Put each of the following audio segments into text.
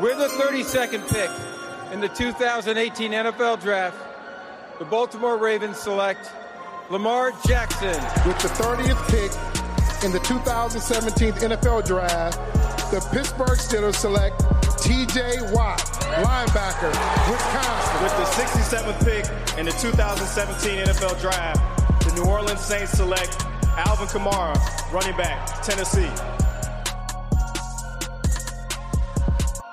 We're the 32nd pick in the 2018 NFL Draft. The Baltimore Ravens select Lamar Jackson. With the 30th pick in the 2017 NFL Draft, the Pittsburgh Steelers select TJ Watt, linebacker, Wisconsin. With the 67th pick in the 2017 NFL Draft, the New Orleans Saints select Alvin Kamara, running back, Tennessee.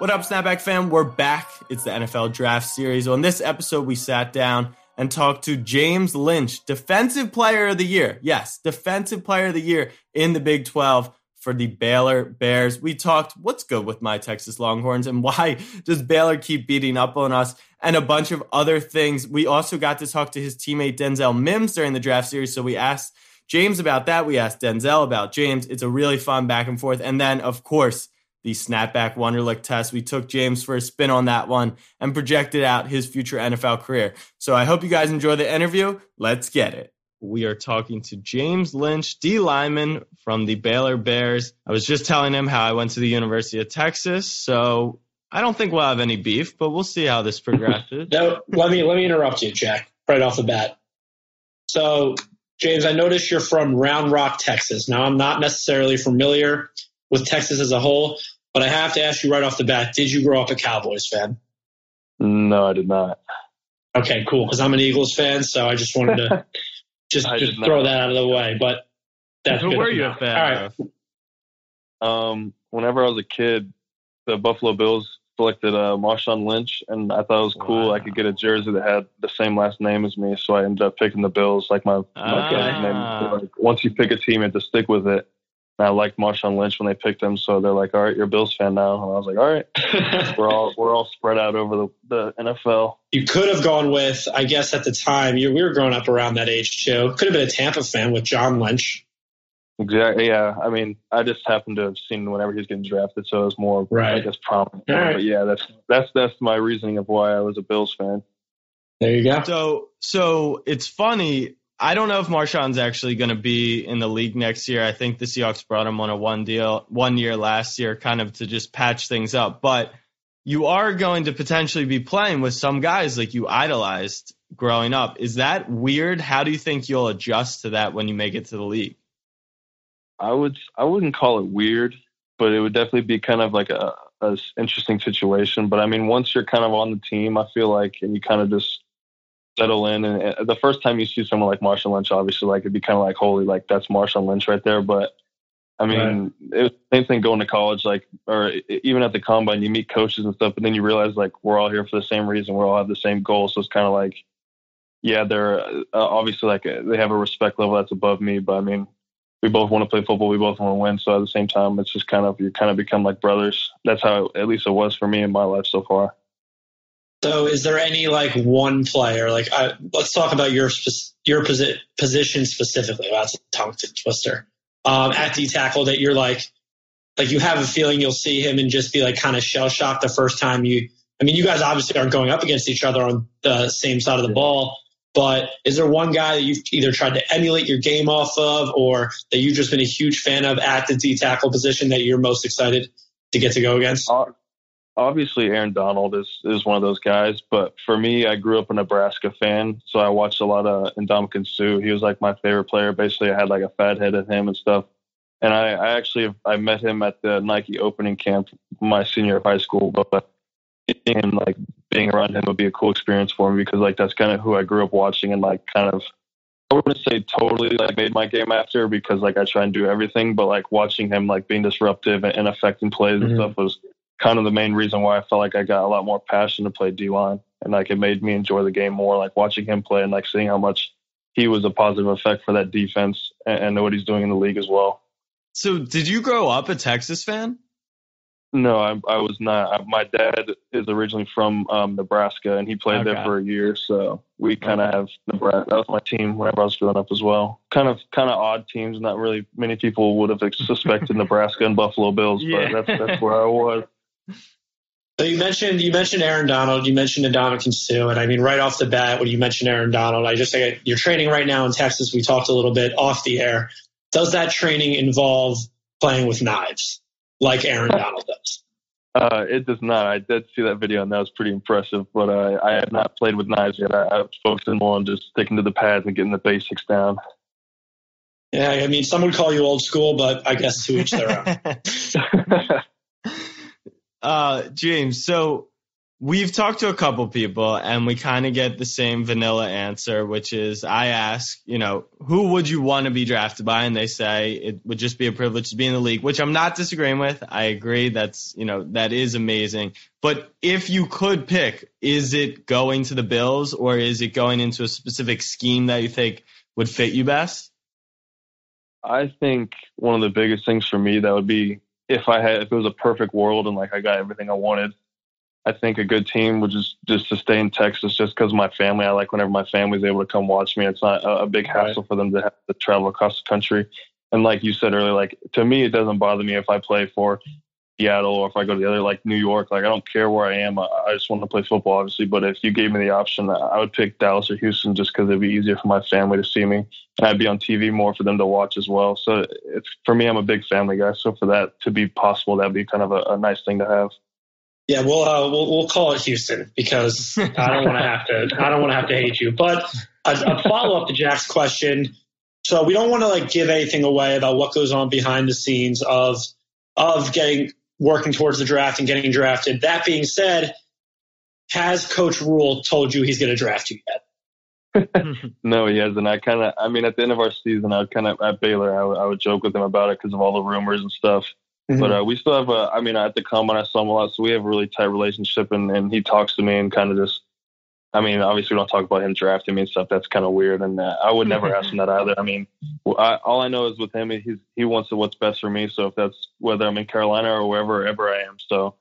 What up, Snapback fam? We're back. It's the NFL Draft Series. On this episode, we sat down and talked to James Lynch, Defensive Player of the Year. Yes, Defensive Player of the Year in the Big 12 for the Baylor Bears. We talked what's good with my Texas Longhorns and why does Baylor keep beating up on us and a bunch of other things. We also got to talk to his teammate Denzel Mims during the draft series. So we asked James about that. We asked Denzel about James. It's a really fun back and forth. And then, of course, the snapback Wonderlic test. We took James for a spin on that one and projected out his future NFL career. So I hope you guys enjoy the interview. Let's get it. We are talking to James Lynch, D lineman from the Baylor Bears. I was just telling him how I went to the University of Texas, so I don't think we'll have any beef, but we'll see how this progresses. no, let me let me interrupt you, Jack, right off the bat. So, James, I noticed you're from Round Rock, Texas. Now, I'm not necessarily familiar with Texas as a whole. But I have to ask you right off the bat: Did you grow up a Cowboys fan? No, I did not. Okay, cool. Because I'm an Eagles fan, so I just wanted to just just throw that out of the way. But that's who were you a fan? All right. Um, whenever I was a kid, the Buffalo Bills selected uh, Marshawn Lynch, and I thought it was cool. Wow. I could get a jersey that had the same last name as me, so I ended up picking the Bills. Like my, my ah. name. Like, once you pick a team, you have to stick with it. And I liked Marshawn Lynch when they picked him, so they're like, "All right, you're a Bills fan now." And I was like, "All right." we're all we're all spread out over the, the NFL. You could have gone with, I guess, at the time you, we were growing up around that age too. Could have been a Tampa fan with John Lynch. Exactly. Yeah. I mean, I just happened to have seen whenever he was getting drafted, so it was more, right. I guess, prominent. Right. But yeah, that's that's that's my reasoning of why I was a Bills fan. There you go. So so it's funny I don't know if Marshawn's actually going to be in the league next year. I think the Seahawks brought him on a one deal, one year last year, kind of to just patch things up. But you are going to potentially be playing with some guys like you idolized growing up. Is that weird? How do you think you'll adjust to that when you make it to the league? I would I wouldn't call it weird, but it would definitely be kind of like a, a interesting situation. But I mean, once you're kind of on the team, I feel like, and you kind of just settle in. And uh, the first time you see someone like Marshawn Lynch, obviously, like it'd be kind of like, holy, like that's Marshawn Lynch right there. But I mean, right. it was the same thing going to college, like, or even at the combine, you meet coaches and stuff, but then you realize like we're all here for the same reason. We all have the same goal. So it's kind of like, yeah, they're uh, uh obviously like uh, they have a respect level that's above me, but I mean, we both want to play football. We both want to win. So at the same time, it's just kind of you kind of become like brothers. That's how at least it was for me in my life so far. So, is there any like one player? Like, I, let's talk about your your posi- position specifically. that's a tongue twister. Um, at D tackle, that you're like, like you have a feeling you'll see him and just be like kind of shell shocked the first time you. I mean, you guys obviously aren't going up against each other on the same side of the ball, but is there one guy that you've either tried to emulate your game off of, or that you've just been a huge fan of at the D tackle position that you're most excited to get to go against? Uh, obviously Aaron Donald is is one of those guys, but for me, I grew up a Nebraska fan, so I watched a lot of Ndamukong Suh. He was like my favorite player. Basically, I had like a fat head of him and stuff. And I, I actually I met him at the Nike opening camp my senior of high school, but and like being around him would be a cool experience for me because like that's kind of who I grew up watching and like kind of I wouldn't say totally like made my game after because like I try and do everything, but like watching him like being disruptive and, and affecting plays mm-hmm. and stuff was kind of the main reason why I felt like I got a lot more passion to play D line, and like it made me enjoy the game more. Like watching him play and like seeing how much he was a positive effect for that defense and, and what he's doing in the league as well. So, did you grow up a Texas fan? No, I, I was not. I, my dad is originally from um, Nebraska, and he played Okay. there for a year. So we kind of have Nebraska. That was my team whenever I was growing up as well. Kind of, kind of odd teams. Not really many people would have suspected Nebraska and Buffalo Bills, Yeah. but that's that's where I was. So you mentioned you mentioned Aaron Donald, you mentioned Ndamukong Suh, and I mean right off the bat when you mentioned Aaron Donald, I just say you're training right now in Texas. We talked a little bit off the air. Does that training involve playing with knives like Aaron Donald does? Uh, it does not. I did see that video, and that was pretty impressive. But uh, I have not played with knives yet. I, I was focusing more on just sticking to the pads and getting the basics down. Yeah, I mean some would call you old school, but I guess to each their own. uh, James, so we've talked to a couple people and we kind of get the same vanilla answer, which is I ask, you know, who would you want to be drafted by? And they say it would just be a privilege to be in the league, which I'm not disagreeing with. I agree. That's, you know, that is amazing. But if you could pick, is it going to the Bills or is it going into a specific scheme that you think would fit you best? I think one of the biggest things for me that would be if I had if it was a perfect world and like I got everything I wanted. I think a good team would just just to stay in Texas just because of my family. I like whenever my family's able to come watch me. It's not a, a big hassle for them to have to travel across the country. And like you said earlier, like to me, it doesn't bother me if I play for Seattle or if I go to the other like New York. Like I don't care where I am. I, I just want to play football, obviously. But if you gave me the option, I would pick Dallas or Houston just because it'd be easier for my family to see me, and I'd be on TV more for them to watch as well. So it's for me, I'm a big family guy. So for that to be possible, that'd be kind of a, a nice thing to have. Yeah, we'll, uh, we'll we'll call it Houston because I don't want to have to I don't want to have to hate you. But a, a follow up to Jack's question. So we don't want to like give anything away about what goes on behind the scenes of of getting working towards the draft and getting drafted. That being said, has Coach Rhule told you he's going to draft you yet? No, he hasn't. I kind of, I mean, at the end of our season, I would kind of at Baylor, I would, I would joke with him about it because of all the rumors and stuff. But uh, we still have a, I mean, I at the combine, I saw him a lot, so we have a really tight relationship, and, and he talks to me and kind of just, I mean, obviously we don't talk about him drafting me and stuff. That's kind of weird, and uh, I would never ask him that either. I mean, I, all I know is with him, he's he wants what's best for me. So if that's whether I'm in Carolina or wherever ever I am, so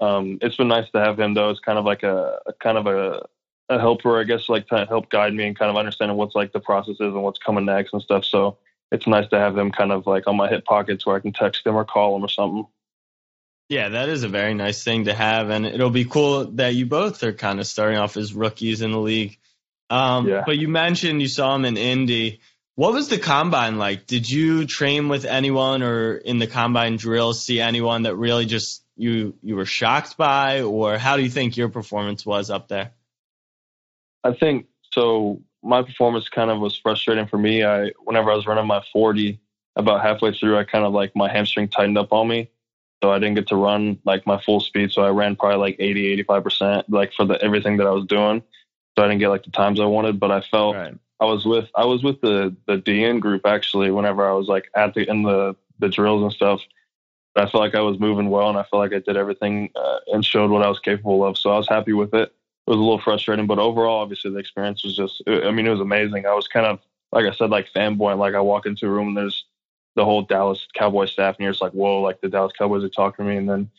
um, it's been nice to have him though. It's kind of like a, a kind of a a helper, I guess, like to help guide me and kind of understanding what's like the process is and what's coming next and stuff. So it's nice to have him kind of like on my hip pockets where I can text him or call him or something. Yeah, that is a very nice thing to have, and it'll be cool that you both are kind of starting off as rookies in the league. Um, Yeah. But you mentioned you saw him in Indy. What was the combine like? Did you train with anyone, or in the combine drills see anyone that really just you you were shocked by, or how do you think your performance was up there? I think so. My performance kind of was frustrating for me. I whenever I was running my 40, about halfway through, I kind of like my hamstring tightened up on me, so I didn't get to run like my full speed. So I ran probably like 80, 85 percent, like for the everything that I was doing. So I didn't get like the times I wanted, but I felt Right. I was with I was with the the DN group actually. Whenever I was like at the in the the drills and stuff, I felt like I was moving well, and I felt like I did everything uh, and showed what I was capable of. So I was happy with it. It was a little frustrating, but overall, obviously, the experience was just. I mean, it was amazing. I was kind of like I said, like fanboy. Like I walk into a room and there's the whole Dallas Cowboy staff, and you're just like, whoa, like the Dallas Cowboys are talking to me, and then.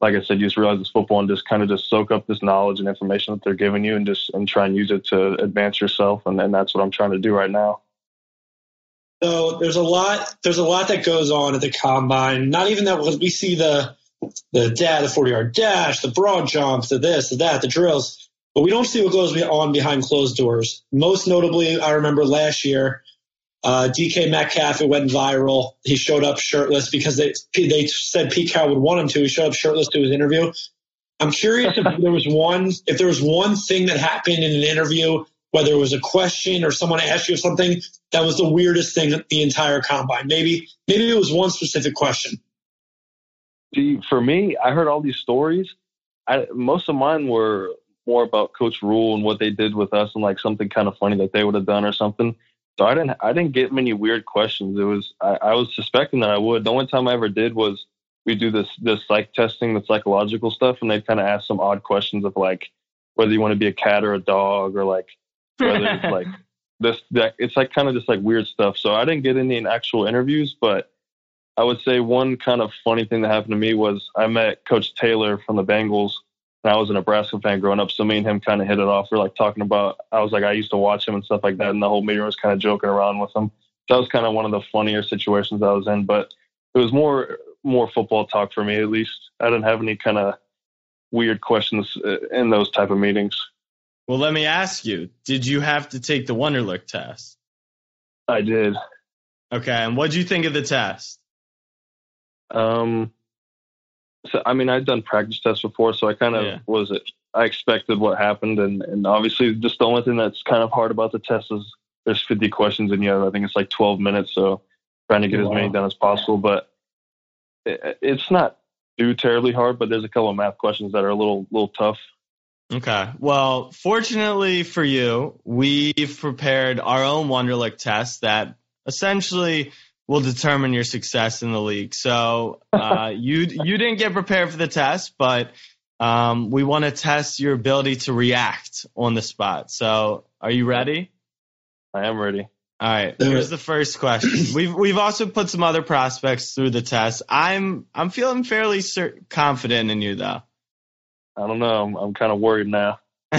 Like I said, you just realize it's football and just kind of just soak up this knowledge and information that they're giving you and just and try and use it to advance yourself. And, that's what I'm trying to do right now. So there's a lot. There's a lot that goes on at the combine. Not even that because we see the the dad, the 40 yard dash, the broad jump, the this, the that, the drills, but we don't see what goes on behind closed doors. Most notably, I remember last year, uh, DK Metcalf. It went viral. He showed up shirtless because they they said Pete Carroll would want him to. He showed up shirtless to his interview. I'm curious if there was one if there was one thing that happened in an interview, whether it was a question or someone asked you something that was the weirdest thing the entire combine. Maybe maybe it was one specific question. See, for me, I heard all these stories. I, most of mine were more about Coach Rhule and what they did with us, and like something kind of funny that they would have done or something. So I didn't, I didn't get many weird questions. It was, I, I was suspecting that I would. The only time I ever did was we do this, this psych testing, the psychological stuff, and they kind of ask some odd questions of like whether you want to be a cat or a dog, or like whether it's like this, that. It's like kind of just like weird stuff. So I didn't get any actual interviews, but I would say one kind of funny thing that happened to me was I met Coach Taylor from the Bengals, and I was a Nebraska fan growing up. So me and him kind of hit it off. We are like talking about. I was like, I used to watch him and stuff like that, and the whole meeting was kind of joking around with him. That was kind of one of the funnier situations I was in, but it was more more football talk for me at least. I didn't have any kind of weird questions uh, in those type of meetings. Well, let me ask you: Did you have to take the Wonderlic test? I did. Okay, and what did you think of the test? Um, so I mean, I'd done practice tests before, so I kind of yeah. was it. I expected what happened, and and obviously, just the only thing that's kind of hard about the test is there's 50 questions, and you have I think it's like 12 minutes, so trying to get wow. as many done as possible. But it, it's not too terribly hard, but there's a couple of math questions that are a little little tough. Okay. Well, fortunately for you, we've prepared our own Wonderlic test that essentially will determine your success in the league. So uh, you you didn't get prepared for the test, but um, we want to test your ability to react on the spot. So are you ready? I am ready. All right. Here's the first question. We've we've also put some other prospects through the test. I'm I'm feeling fairly cert- confident in you though. I don't know. I'm, I'm kind of worried now.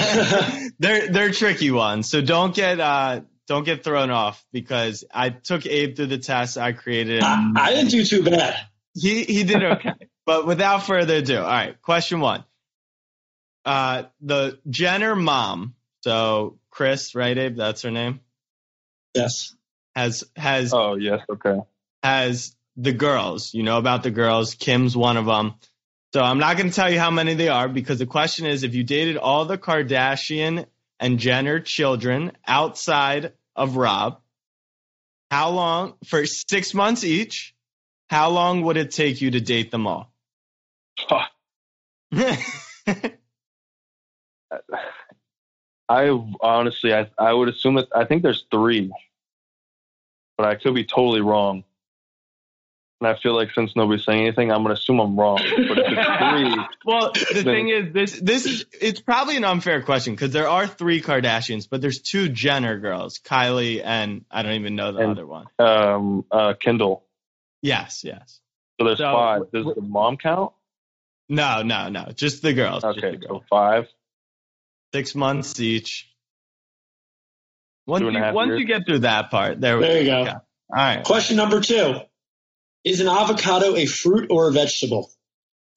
they're they're tricky ones, so don't get uh don't get thrown off because I took Abe through the test. I created. I, I didn't do too bad. He he did okay. but without further ado, all right. Question one. Uh, the Jenner mom. So Kris, right, Abe? That's her name. Yes. Has has. Oh yes. Okay. Has the girls? You know about the girls. Kim's one of them. So I'm not going to tell you how many they are because the question is if you dated all the Kardashian and Jenner children outside of Rob, how long for six months each? How long would it take you to date them all? I honestly, I, I would assume that I think there's three, but I could be totally wrong. And I feel like since nobody's saying anything, I'm going to assume I'm wrong. But if it's three, well, the then, thing is, this this is it's probably an unfair question because there are three Kardashians, but there's two Jenner girls, Kylie and I don't even know the and, other one. Um, uh, Kendall. Yes, yes. So there's so, five. Does the mom count? No, no, no. Just the girls. Okay, the girls. so five. Six months each. Once, you, once you get through that part, there, there you go. go. All right. Question number two. Is an avocado a fruit or a vegetable?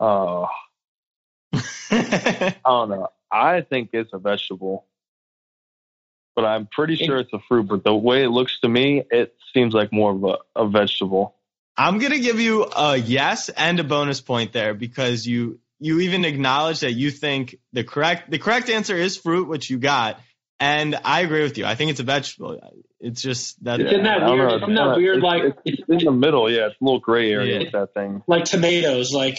Oh. I don't know. I think it's a vegetable, but I'm pretty sure it's a fruit. But the way it looks to me, it seems like more of a, a vegetable. I'm gonna give you a yes and a bonus point there because you you even acknowledge that you think the correct the correct answer is fruit, which you got, and I agree with you. I think it's a vegetable. It's just that. Isn't that weird? Isn't that weird? It's, like it's, it's, in the middle. Yeah, it's a little gray area yeah. with that thing. Like tomatoes. Like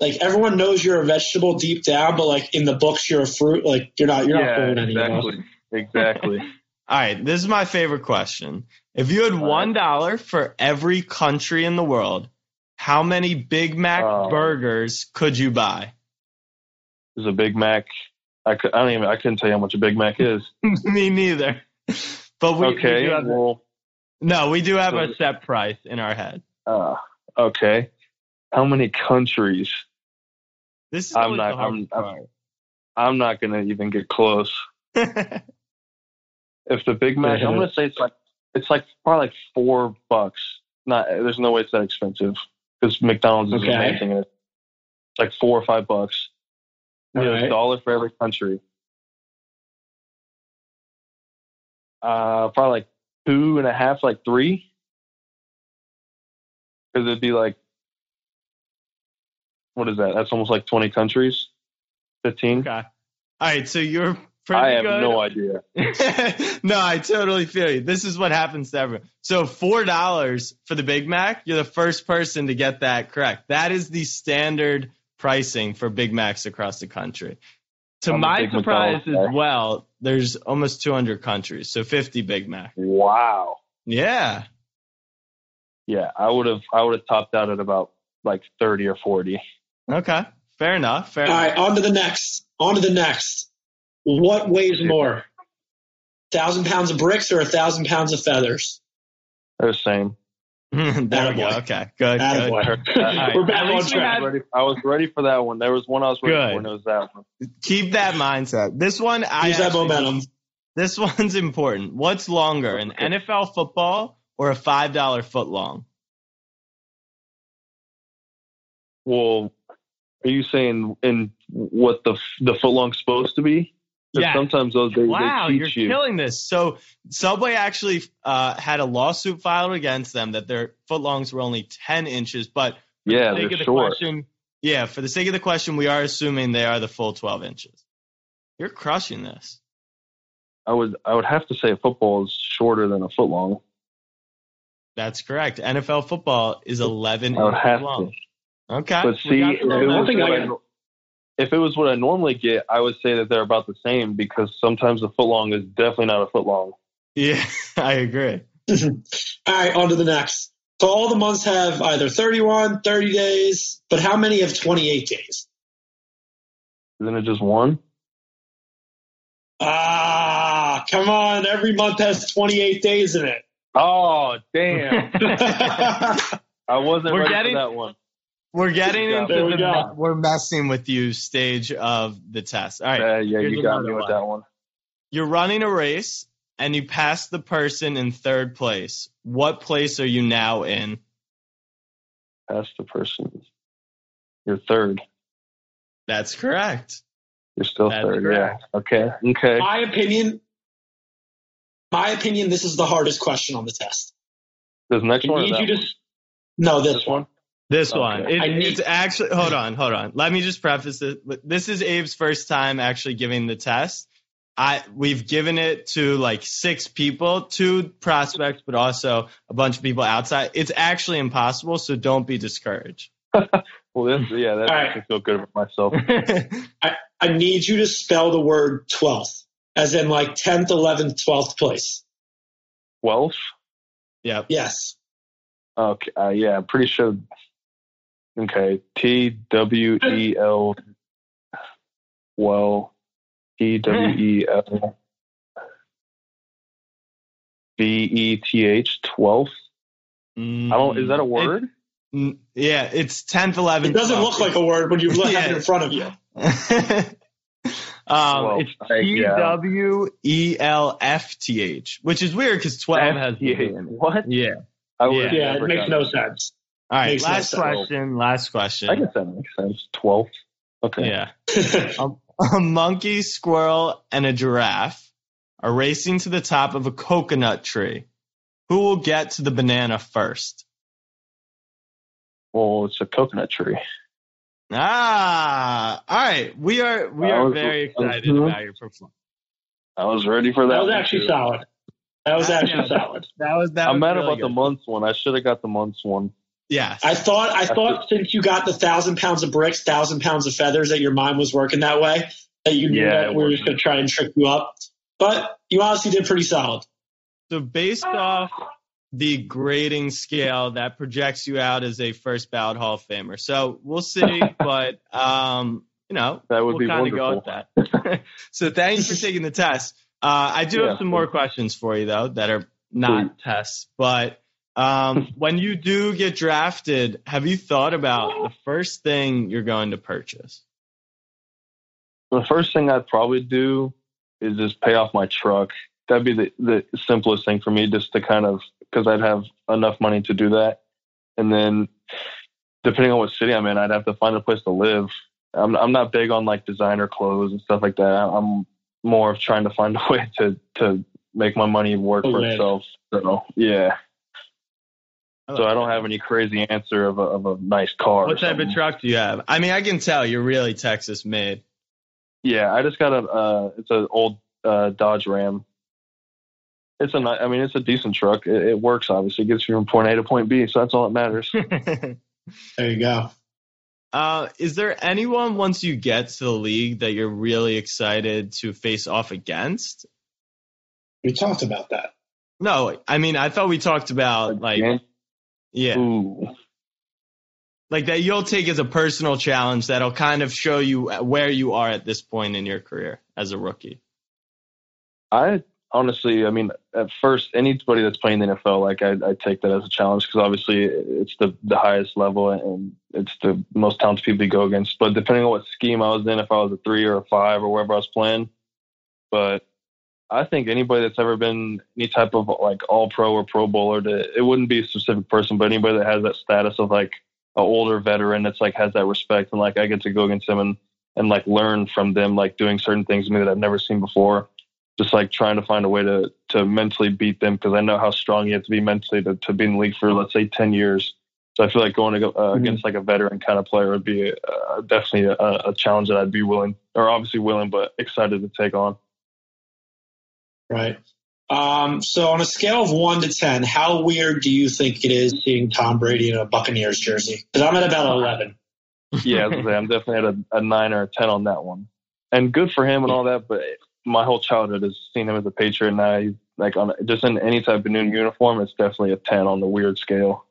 like everyone knows you're a vegetable deep down, but like in the books you're a fruit. Like you're not. You're yeah, not exactly. Anymore. Exactly. All right. This is my favorite question. If you had one dollar for every country in the world, how many Big Mac uh, burgers could you buy? Is a Big Mac I, could, I don't even I couldn't tell you how much a Big Mac is. Me neither. But we, okay, we have, well, no, we do have so, a set price in our head. Uh, okay. How many countries? This is I'm not. I'm, I'm, I'm, not gonna even get close. if the Big Mac, I'm gonna say it's like it's like probably like four bucks. Not there's no way it's that expensive because McDonald's is okay. amazing. It's like four or five bucks. Right. A dollar for every country. Uh, probably like two and a half, like three. Because it'd be like, what is that? That's almost like 20 countries. 15. Okay. All right. So you're pretty I have good. no idea. no, I totally feel you. This is what happens to everyone. So $4 for the Big Mac, you're the first person to get that correct. That is the standard pricing for Big Macs across the country. To I'm my surprise as well, there's almost 200 countries, so 50 Big Mac. Wow. Yeah. Yeah, I would have I would have topped out at about like 30 or 40. Okay. Fair enough. Fair All enough. right, on to the next. On to the next. What weighs more? thousand pounds of bricks or a thousand pounds of feathers? They're the same. there we go. Okay, good. good. Attaboy. right. We're back on track. had- I was ready for that one. There was one I was ready Good. for, and it was that one. Keep that mindset. This one, I Use that actually- momentum. This one's important. What's longer, an NFL football or a five dollar foot long? Well, are you saying in what the the footlong's supposed to be? Yeah. Sometimes those they, Wow, they you're you. killing this. So Subway actually uh, had a lawsuit filed against them that their footlongs were only ten inches, but for Yeah, the sake they're of the short. question, yeah, for the sake of the question, we are assuming they are the full twelve inches. You're crushing this. I would I would have to say football is shorter than a foot long. That's correct. NFL football is eleven I would inches have long. to. Okay, But see, got if the it, momentum. was thing I, if it was what I normally get, I would say that they're about the same because sometimes a foot long is definitely not a foot long. yeah, I agree. All right, on to the next. So all the months have either 31, 30 days, but how many have 28 days? Isn't it just one? Ah, come on. Every month has 28 days in it. Oh damn! I wasn't We're ready getting- for that one. We're getting into there we the go. we're messing with you stage of the test. All right. Uh, yeah, you got me with one. that one. You're running a race and you pass the person in third place. What place are you now in? That's the person. You're third. That's correct. You're still That's third. correct. Yeah. Okay. Okay. My opinion, my opinion, this is the hardest question on the test. This next I one. or need that you one? s- no, this, This one. one. This Okay. one. It, need- it's actually hold on, hold on. Let me just preface this. This is Abe's first time actually giving the test. I we've given it to like six people, two prospects, but also a bunch of people outside. It's actually impossible, so don't be discouraged. Well, this, yeah, that All right. makes me feel good about myself. I need you to spell the word 12th, as in like 10th, 11th, 12th place. Twelfth. Yeah. Yes. Okay. Uh, yeah, I'm pretty sure. Okay. T W E L. Well, T W E L. V E T H. Twelfth. I don't. Is that a word? It- yeah, it's tenth, eleventh. It doesn't look like a word when you look at it in front of you. um, Well, it's I- T yeah. W E L F T H, which is weird because twelve has the V. What? Yeah. I Yeah, Yeah, it makes no that. sense. All right. Makes last sense. question. Last question. I guess that makes sense. Twelfth. Okay. Yeah. a, a monkey, squirrel, and a giraffe are racing to the top of a coconut tree. Who will get to the banana first? Well, it's a coconut tree. Ah, all right. We are we are was- very excited Mhm. about your performance. I was ready for that. that was actually too. solid. That was actually yeah. solid. That was that. I'm was mad really about the months one. I should have got the months one. Yes. I thought I thought since you got the thousand pounds of bricks, thousand pounds of feathers, that your mind was working that way. That you knew Yeah, that we were just gonna try and trick you up. But you honestly did pretty solid. So based off the grading scale, that projects you out as a first ballot Hall of Famer. So we'll see, but um, you know, That would we'll be kind of go with that. so thanks for taking the test. Uh, I do Yeah. have some more questions for you though that are not tests, but um, when you do get drafted, have you thought about the first thing you're going to purchase? The first thing I'd probably do is just pay off my truck. That'd be the, the simplest thing for me, just to kind of because I'd have enough money to do that. And then, depending on what city I'm in, I'd have to find a place to live. I'm I'm not big on like designer clothes and stuff like that. I'm more of trying to find a way to to make my money work To for live. itself. So yeah. So I don't have any crazy answer of a, of a nice car. What type of truck do you have? I mean, I can tell you're really Texas made. Yeah, I just got a. Uh, it's an old uh, Dodge Ram. It's a. ni- I mean, it's a decent truck. It, it works. Obviously, it gets you from point A to point B. So that's all that matters. There you go. Uh, is there anyone once you get to the league that you're really excited to face off against? We talked about that. No, I mean I thought we talked about like Again? Yeah, Ooh, like that you'll take as a personal challenge that'll kind of show you uh, where you are at this point in your career as a rookie. I honestly, I mean, at first, anybody that's playing the NFL, like I, I take that as a challenge because obviously it's the the highest level and it's the most talented people you go against. But depending on what scheme I was in, if I was a three or a five or wherever I was playing, but I think anybody that's ever been any type of like all pro or pro bowler, to, it wouldn't be a specific person, but anybody that has that status of like an older veteran that's like has that respect and like I get to go against them and and like learn from them, like doing certain things to me that I've never seen before. Just like trying to find a way to to mentally beat them because I know how strong you have to be mentally to, to be in the league for let's say ten years. So I feel like going to, uh, mm-hmm. against like a veteran kind of player would be uh, definitely a, a challenge that I'd be willing, or obviously willing, but excited to take on. Right. Um, so on a scale of one to ten, how weird do you think it is seeing Tom Brady in a Buccaneers jersey? Because I'm at about eleven. yeah, I'm definitely at a, a, nine or a ten on that one. And good for him and all that, but my whole childhood has seen him as a Patriot. Now he's like on just in any type of new uniform, it's definitely a ten on the weird scale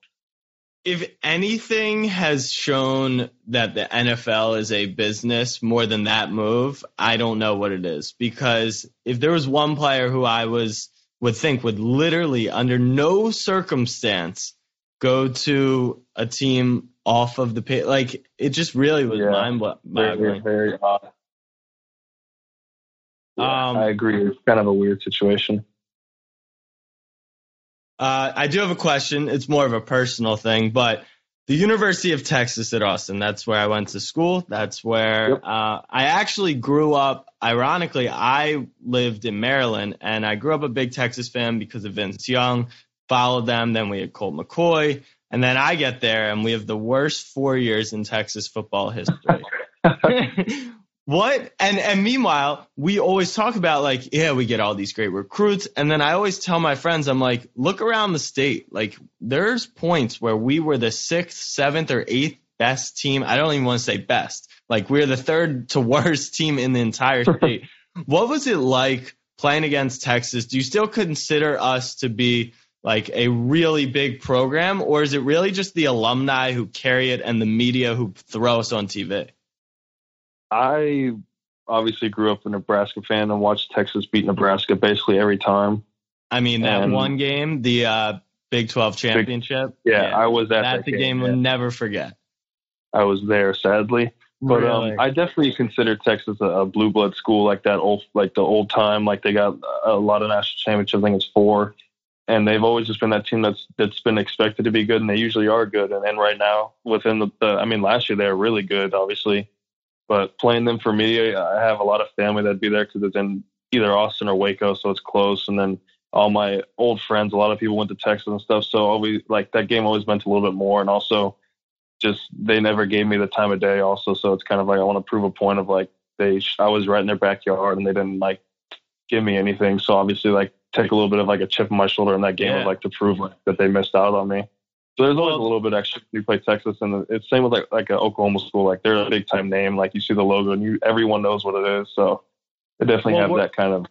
if anything has shown that the NFL is a business more than that move, I don't know what it is. Because if there was one player who I was would think would literally under no circumstance go to a team off of the pay, like it just really was yeah, mind boggling. Very, very odd. Yeah, um, I agree. It's kind of a weird situation. Uh, I do have a question. It's more of a personal thing, but the University of Texas at Austin, that's where I went to school. That's where yep. uh, I actually grew up. Ironically, I lived in Maryland and I grew up a big Texas fan because of Vince Young. Followed them. Then we had Colt McCoy. And then I get there and we have the worst four years in Texas football history. What? And and meanwhile, we always talk about like, yeah, we get all these great recruits. And then I always tell my friends, I'm like, look around the state. Like there's points where we were the sixth, seventh, or eighth best team. I don't even want to say best. Like we're the third to worst team in the entire state. what was it like playing against Texas? Do you still consider us to be like a really big program, or is it really just the alumni who carry it and the media who throw us on TV? I obviously grew up a Nebraska fan and watched Texas beat Nebraska basically every time. I mean, that and one game, the uh, Big 12 championship. Big, yeah, yeah, I was at that. That's a game, game we'll never forget. I was there, sadly. But um, really? um, I definitely consider Texas a, a, blue blood school, like that old, like the old time. Like they got a lot of national championships. I think it's four, and they've always just been that team that's that's been expected to be good, and they usually are good. And, and right now, within the, the, I mean, last year they were really good, obviously. But playing them for me, I have a lot of family that'd be there because it's in either Austin or Waco, so it's close. And then all my old friends, a lot of people went to Texas and stuff. So always like that game always meant a little bit more. And also, just they never gave me the time of day. Also, so it's kind of like I want to prove a point of like they I was right in their backyard and they didn't like give me anything. So obviously, like take a little bit of like a chip on my shoulder in that game yeah. of like to prove like, that they missed out on me. So there's always a little bit extra. You play Texas, and it's same with like like an Oklahoma school. Like they're a big time name. Like you see the logo, and you everyone knows what it is. So they definitely well, have that kind of.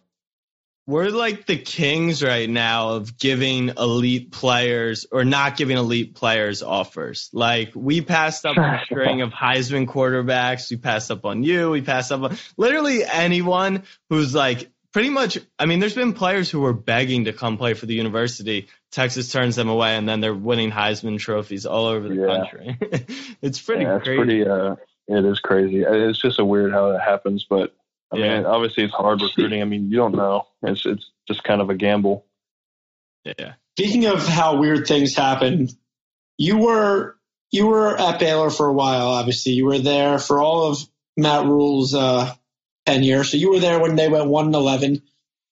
We're like the kings right now of giving elite players or not giving elite players offers. Like we passed up a string of Heisman quarterbacks. We passed up on you. We passed up on literally anyone who's like pretty much. I mean, there's been players who were begging to come play for the university Texas turns them away, and then they're winning Heisman trophies all over the yeah. country. it's pretty. Yeah, it's crazy. pretty. Uh, it is crazy. It's just a weird how it happens, but I yeah. mean, obviously it's hard recruiting. I mean, you don't know. It's it's just kind of a gamble. Yeah. Speaking of how weird things happen, you were you were at Baylor for a while. Obviously, you were there for all of Matt Rhule's uh, tenure. So you were there when they went one and eleven,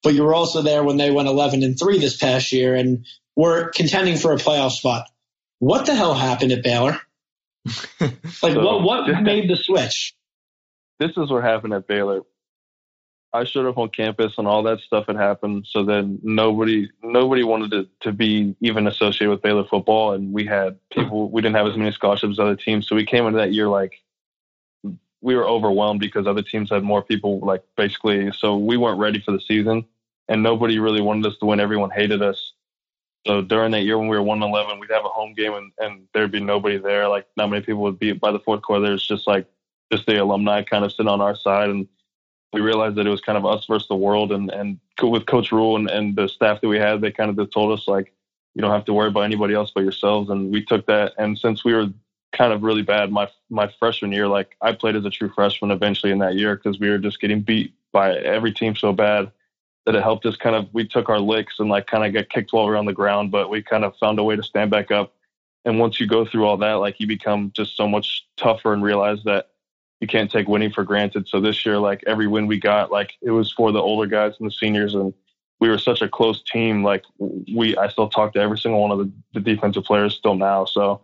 but you were also there when they went eleven and three this past year. And were contending for a playoff spot. What the hell happened at Baylor? like so, what what made the switch? This is what happened at Baylor. I showed up on campus and all that stuff had happened. So then nobody nobody wanted to, to be even associated with Baylor football. And we had people we didn't have as many scholarships as other teams. So we came into that year like we were overwhelmed because other teams had more people like basically so we weren't ready for the season and nobody really wanted us to win. Everyone hated us. So during that year when we were one eleven, we'd have a home game and, and there'd be nobody there. Like not many people would be by the fourth quarter. There's just like just the alumni kind of sitting on our side, and we realized that it was kind of us versus the world. And and with Coach Rhule and, and the staff that we had, they kind of just told us like, you don't have to worry about anybody else but yourselves. And we took that. And since we were kind of really bad my my freshman year, like I played as a true freshman eventually in that year because we were just getting beat by every team so bad that it helped us kind of we took our licks and like kind of get kicked while we were on the ground, but we kind of found a way to stand back up. And once you go through all that, like you become just so much tougher and realize that you can't take winning for granted. So this year, like every win we got, like it was for the older guys and the seniors, and we were such a close team. Like we, I still talk to every single one of the, the defensive players still now. So,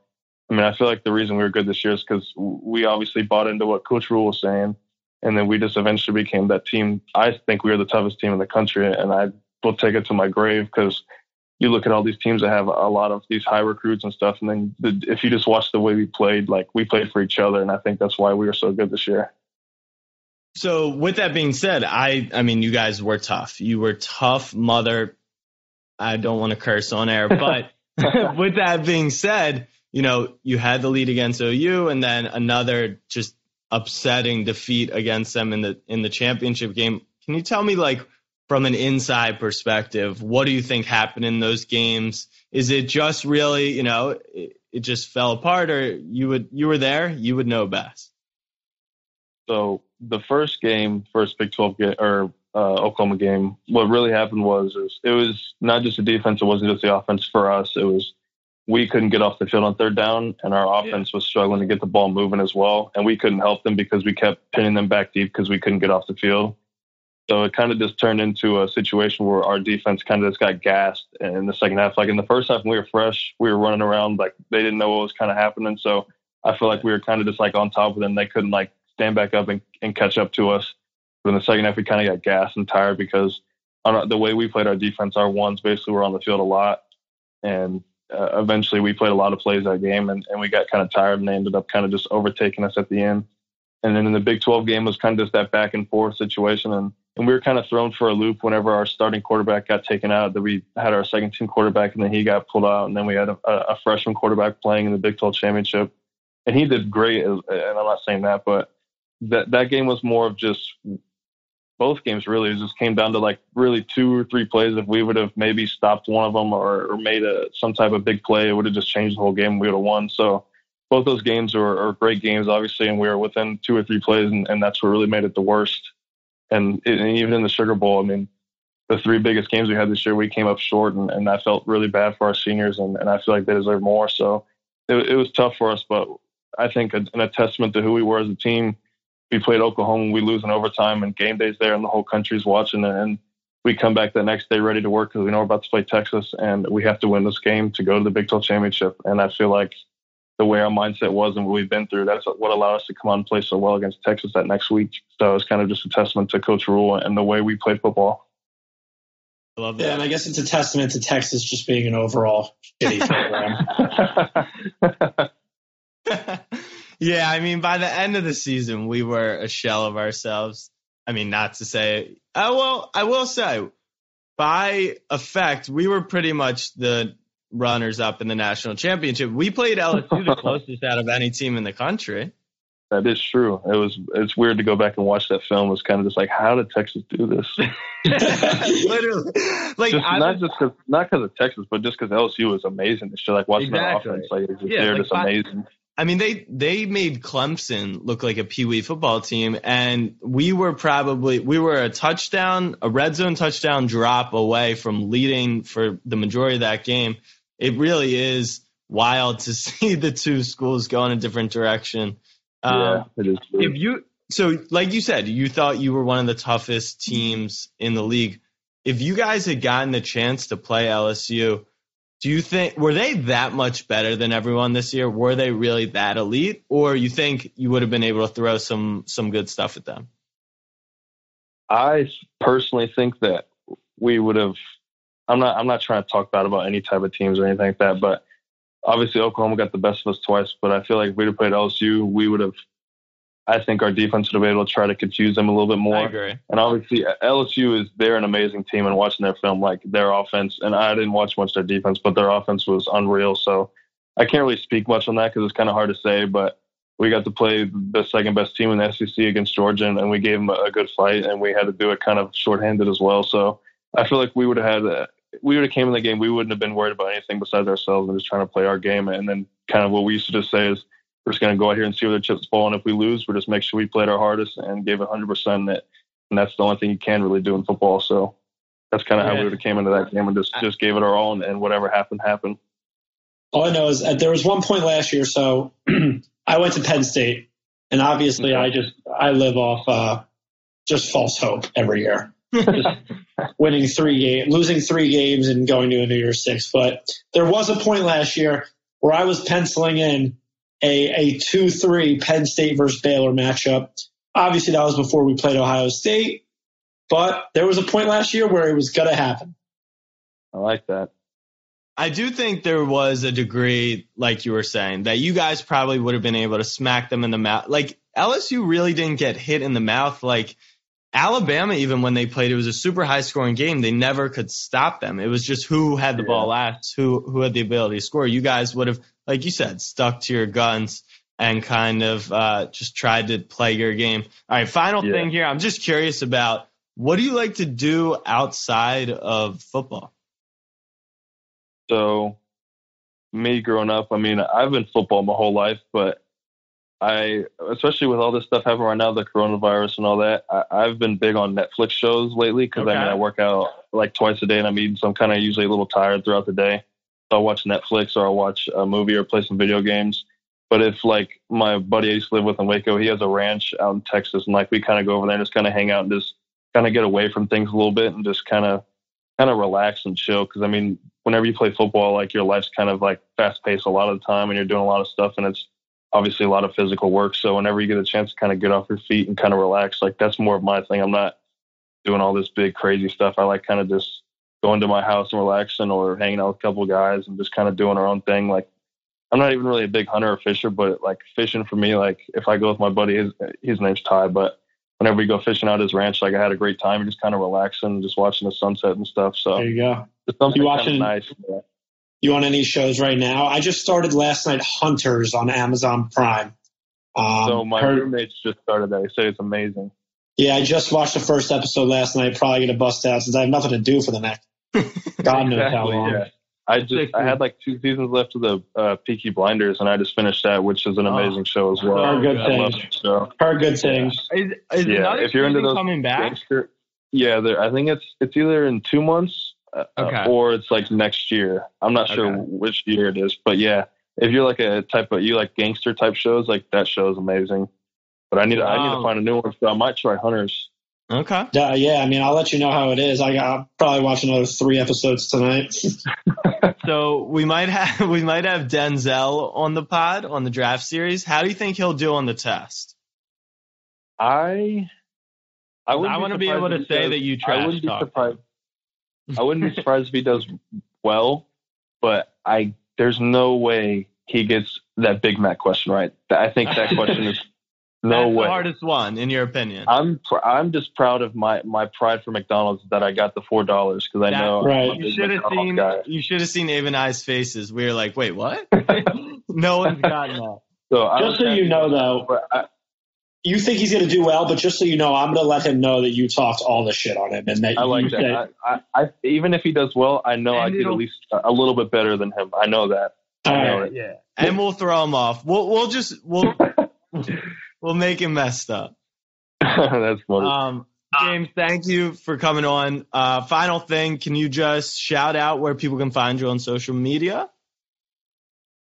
I mean, I feel like the reason we were good this year is because we obviously bought into what Coach Rhule was saying, and then we just eventually became that team. I think we were the toughest team in the country, and I will take it to my grave because you look at all these teams that have a lot of these high recruits and stuff, and then the, if you just watch the way we played, like we played for each other, and I think that's why we were so good this year. So, with that being said, I I mean, you guys were tough. You were tough, mother. I don't want to curse on air, but with that being said, you know, you had the lead against OU, and then another just upsetting defeat against them in the in the championship game. Can you tell me like from an inside perspective, what do you think happened in those games? Is it just really, you know, it, it just fell apart, or you would you were there, you would know best? So the first game, first Big Twelve game or uh, Oklahoma game, what really happened was is it was not just the defense, it wasn't just the offense for us. It was we couldn't get off the field on third down, and our offense yeah. was struggling to get the ball moving as well, and we couldn't help them because we kept pinning them back deep because we couldn't get off the field. So it kind of just turned into a situation where our defense kind of just got gassed in the second half. Like in the first half, when we were fresh, we were running around like they didn't know what was kind of happening. So I feel like we were kind of just like on top of them. They couldn't like stand back up and, and catch up to us. But in the second half, we kind of got gassed and tired because on the way we played our defense, our ones basically were on the field a lot. And uh, eventually we played a lot of plays that game and, and we got kind of tired and they ended up kind of just overtaking us at the end. And then in the Big 12 game was kind of just that back and forth situation. And and we were kind of thrown for a loop whenever our starting quarterback got taken out. That we had our second team quarterback, and then he got pulled out, and then we had a, a freshman quarterback playing in the Big 12 championship, and he did great. And I'm not saying that, but that that game was more of just both games really. It just came down to like really two or three plays. If we would have maybe stopped one of them or, or made a some type of big play, it would have just changed the whole game. We would have won. So both those games were, are great games, obviously, and we were within two or three plays, and, and that's what really made it the worst and, and even in the Sugar Bowl, I mean, the three biggest games we had this year, we came up short, and, and I felt really bad for our seniors, and, and I feel like they deserve more. So it, it was tough for us, but I think a, a testament to who we were as a team. We played Oklahoma, we lose in overtime, and game day's there, and the whole country's watching, and we come back the next day ready to work because we know we're about to play Texas, and we have to win this game to go to the Big 12 championship. And I feel like the way our mindset was and what we've been through. That's what allowed us to come on and play so well against Texas that next week. So it's kind of just a testament to Coach Rhule and the way we played football. I love that. Yeah, and I guess it's a testament to Texas just being an overall shitty program. yeah, I mean, by the end of the season, we were a shell of ourselves. I mean, not to say, oh, well, I will say, by effect, we were pretty much the runners up in the national championship. We played LSU the closest out of any team in the country. That is true. It was it's weird to go back and watch that film. It was kind of just like, how did Texas do this? Literally, like just, not just cause, not because of Texas, but just because LSU was amazing. It's just like watching exactly. offense, like it's just, yeah, they're like just amazing. I mean, they they made Clemson look like a pee wee football team, and we were probably we were a touchdown, a red zone touchdown drop away from leading for the majority of that game it really is wild to see the two schools go in a different direction. Yeah, um, it is. If you so, like you said, you thought you were one of the toughest teams in the league. If you guys had gotten the chance to play LSU, do you think were they that much better than everyone this year? Were they really that elite, or you think you would have been able to throw some some good stuff at them? I personally think that we would have I'm not I'm not trying to talk bad about any type of teams or anything like that, but obviously Oklahoma got the best of us twice. But I feel like if we'd have played LSU, we would have. I think our defense would have been able to try to confuse them a little bit more. I agree. And obviously LSU is they're an amazing team, and watching their film, like their offense, and I didn't watch much of their defense, but their offense was unreal. So I can't really speak much on that because it's kind of hard to say. But we got to play the second best team in the SEC against Georgia, and, and we gave them a, a good fight, and we had to do it kind of shorthanded as well. So I feel like we would have had. A, we would have came in the game, we wouldn't have been worried about anything besides ourselves and just trying to play our game. And then kind of what we used to just say is we're just going to go out here and see where the chips fall. And if we lose, we're just make sure we played our hardest and gave 100% it. And that's the only thing you can really do in football. So that's kind of yeah. how we would have came into that game and just, just gave it our all. And, and whatever happened, happened. All I know is that there was one point last year. So I went to Penn State and obviously. I just, I live off, uh, just false hope every year. winning three games, losing three games and going to a New Year's Six. But there was a point last year where I was penciling in a, a 2 3 Penn State versus Baylor matchup. Obviously, that was before we played Ohio State, but there was a point last year where it was going to happen. I like that. I do think there was a degree, like you were saying, that you guys probably would have been able to smack them in the mouth. Like LSU really didn't get hit in the mouth. Like Alabama, even when they played, it was a super high scoring game. They never could stop them. It was just who had the yeah. ball last, who who had the ability to score. You guys would have, like you said, stuck to your guns and kind of uh, just tried to play your game. All right, final yeah. thing here. I'm just curious about what do you like to do outside of football? So, me growing up, I mean, I've been football my whole life, but I, especially with all this stuff happening right now, the coronavirus and all that, I, have been big on Netflix shows lately because okay. I mean, I work out like twice a day and I'm eating, so I'm kind of usually a little tired throughout the day. I'll watch Netflix or I'll watch a movie or play some video games. But if like my buddy I used to live with in Waco, he has a ranch out in Texas, and like we kind of go over there and just kind of hang out and just kind of get away from things a little bit and just kind of kind of relax and chill. Because I mean, whenever you play football, like your life's kind of like fast paced a lot of the time, and you're doing a lot of stuff, and it's obviously a lot of physical work. So whenever you get a chance to kind of get off your feet and kind of relax, like that's more of my thing. I'm not doing all this big crazy stuff. I like kind of just going to my house and relaxing or hanging out with a couple of guys and just kind of doing our own thing. Like I'm not even really a big hunter or fisher, but like fishing for me, like if I go with my buddy, his, his name's Ty, but whenever we go fishing out his ranch, like I had a great time and just kind of relaxing, just watching the sunset and stuff. So there you go. It's something you watching, nice. You on any shows right now? I just started last night Hunters on Amazon Prime. Um, so my heard, roommates just started that. They say it's amazing. Yeah, I just watched the first episode last night. Probably gonna bust out since I have nothing to do for the next God knows how long. Yeah. I just I had like two seasons left of the uh, Peaky Blinders, and I just finished that, which is an oh. amazing oh, show as well. Heard good things. Heard good things. Is, is yeah, if you're into those coming back, gangster, yeah, I think it's it's either in two months uh, okay. or it's like next year. I'm not sure okay. which year it is, but yeah, if you're like a type of you like gangster type shows, like that show is amazing. But I need I need to find a new one, so I might try Hunters. Okay. Uh, yeah, I mean, I'll let you know how it is. I got probably watch another three episodes tonight. so we might have we might have Denzel on the pod on the draft series. How do you think he'll do on the test? I I, I want to be able to say does, that you trash I wouldn't talk. Be surprised. I wouldn't be surprised if he does well, but I there's no way he gets that Big Mac question right. I think that question is no That's way. the hardest one, in your opinion. I'm pr- I'm just proud of my my pride for McDonald's that I got the four dollars because I that, know right. you should have seen guy. you should have seen Abe and I's faces. We were like, wait, what? no one's gotten that. So just so you know, though, I, you think he's going to do well, but just so you know, I'm going to let him know that you talked all the shit on him and that I like that. Said, I, I, even if he does well, I know I did at least a little bit better than him. I know that. I know yeah, and we'll throw him off. We'll we'll just we'll we'll make him messed up. That's funny. Um, James, thank you for coming on. Uh, final thing, can you just shout out where people can find you on social media?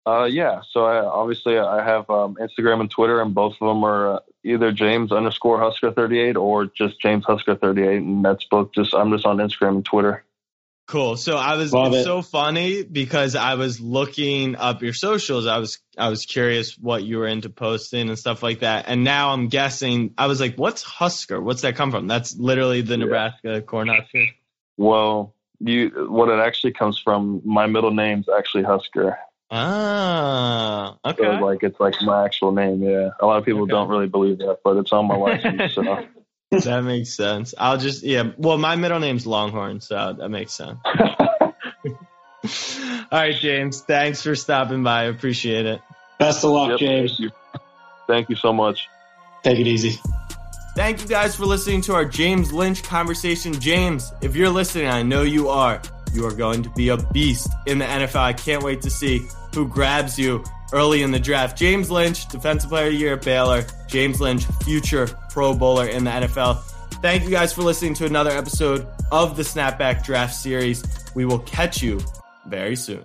Uh, yeah. So I, obviously I have um, Instagram and Twitter, and both of them are uh, either James underscore Husker thirty eight or just James Husker thirty eight, and that's both just I'm just on Instagram and Twitter. Cool. So I was Love it's it. so funny because I was looking up your socials. I was I was curious what you were into posting and stuff like that. And now I'm guessing I was like, what's Husker? What's that come from? That's literally the Nebraska yeah. Cornhuskers. Well, you what it actually comes from. My middle name's actually Husker. Ah, okay. So like it's like my actual name. Yeah, a lot of people okay. don't really believe that, but it's on my license. so that makes sense. I'll just yeah. Well, my middle name's Longhorn, so that makes sense. All right, James. Thanks for stopping by. I appreciate it. Best of luck, yep, James. Thank you so much. Take it easy. Thank you guys for listening to our James Lynch conversation. James, if you're listening, I know you are. You are going to be a beast in the NFL. I can't wait to see who grabs you early in the draft. James Lynch, Defensive Player of the Year at Baylor. James Lynch, future Pro Bowler in the NFL. Thank you guys for listening to another episode of the Snapback Draft Series. We will catch you very soon.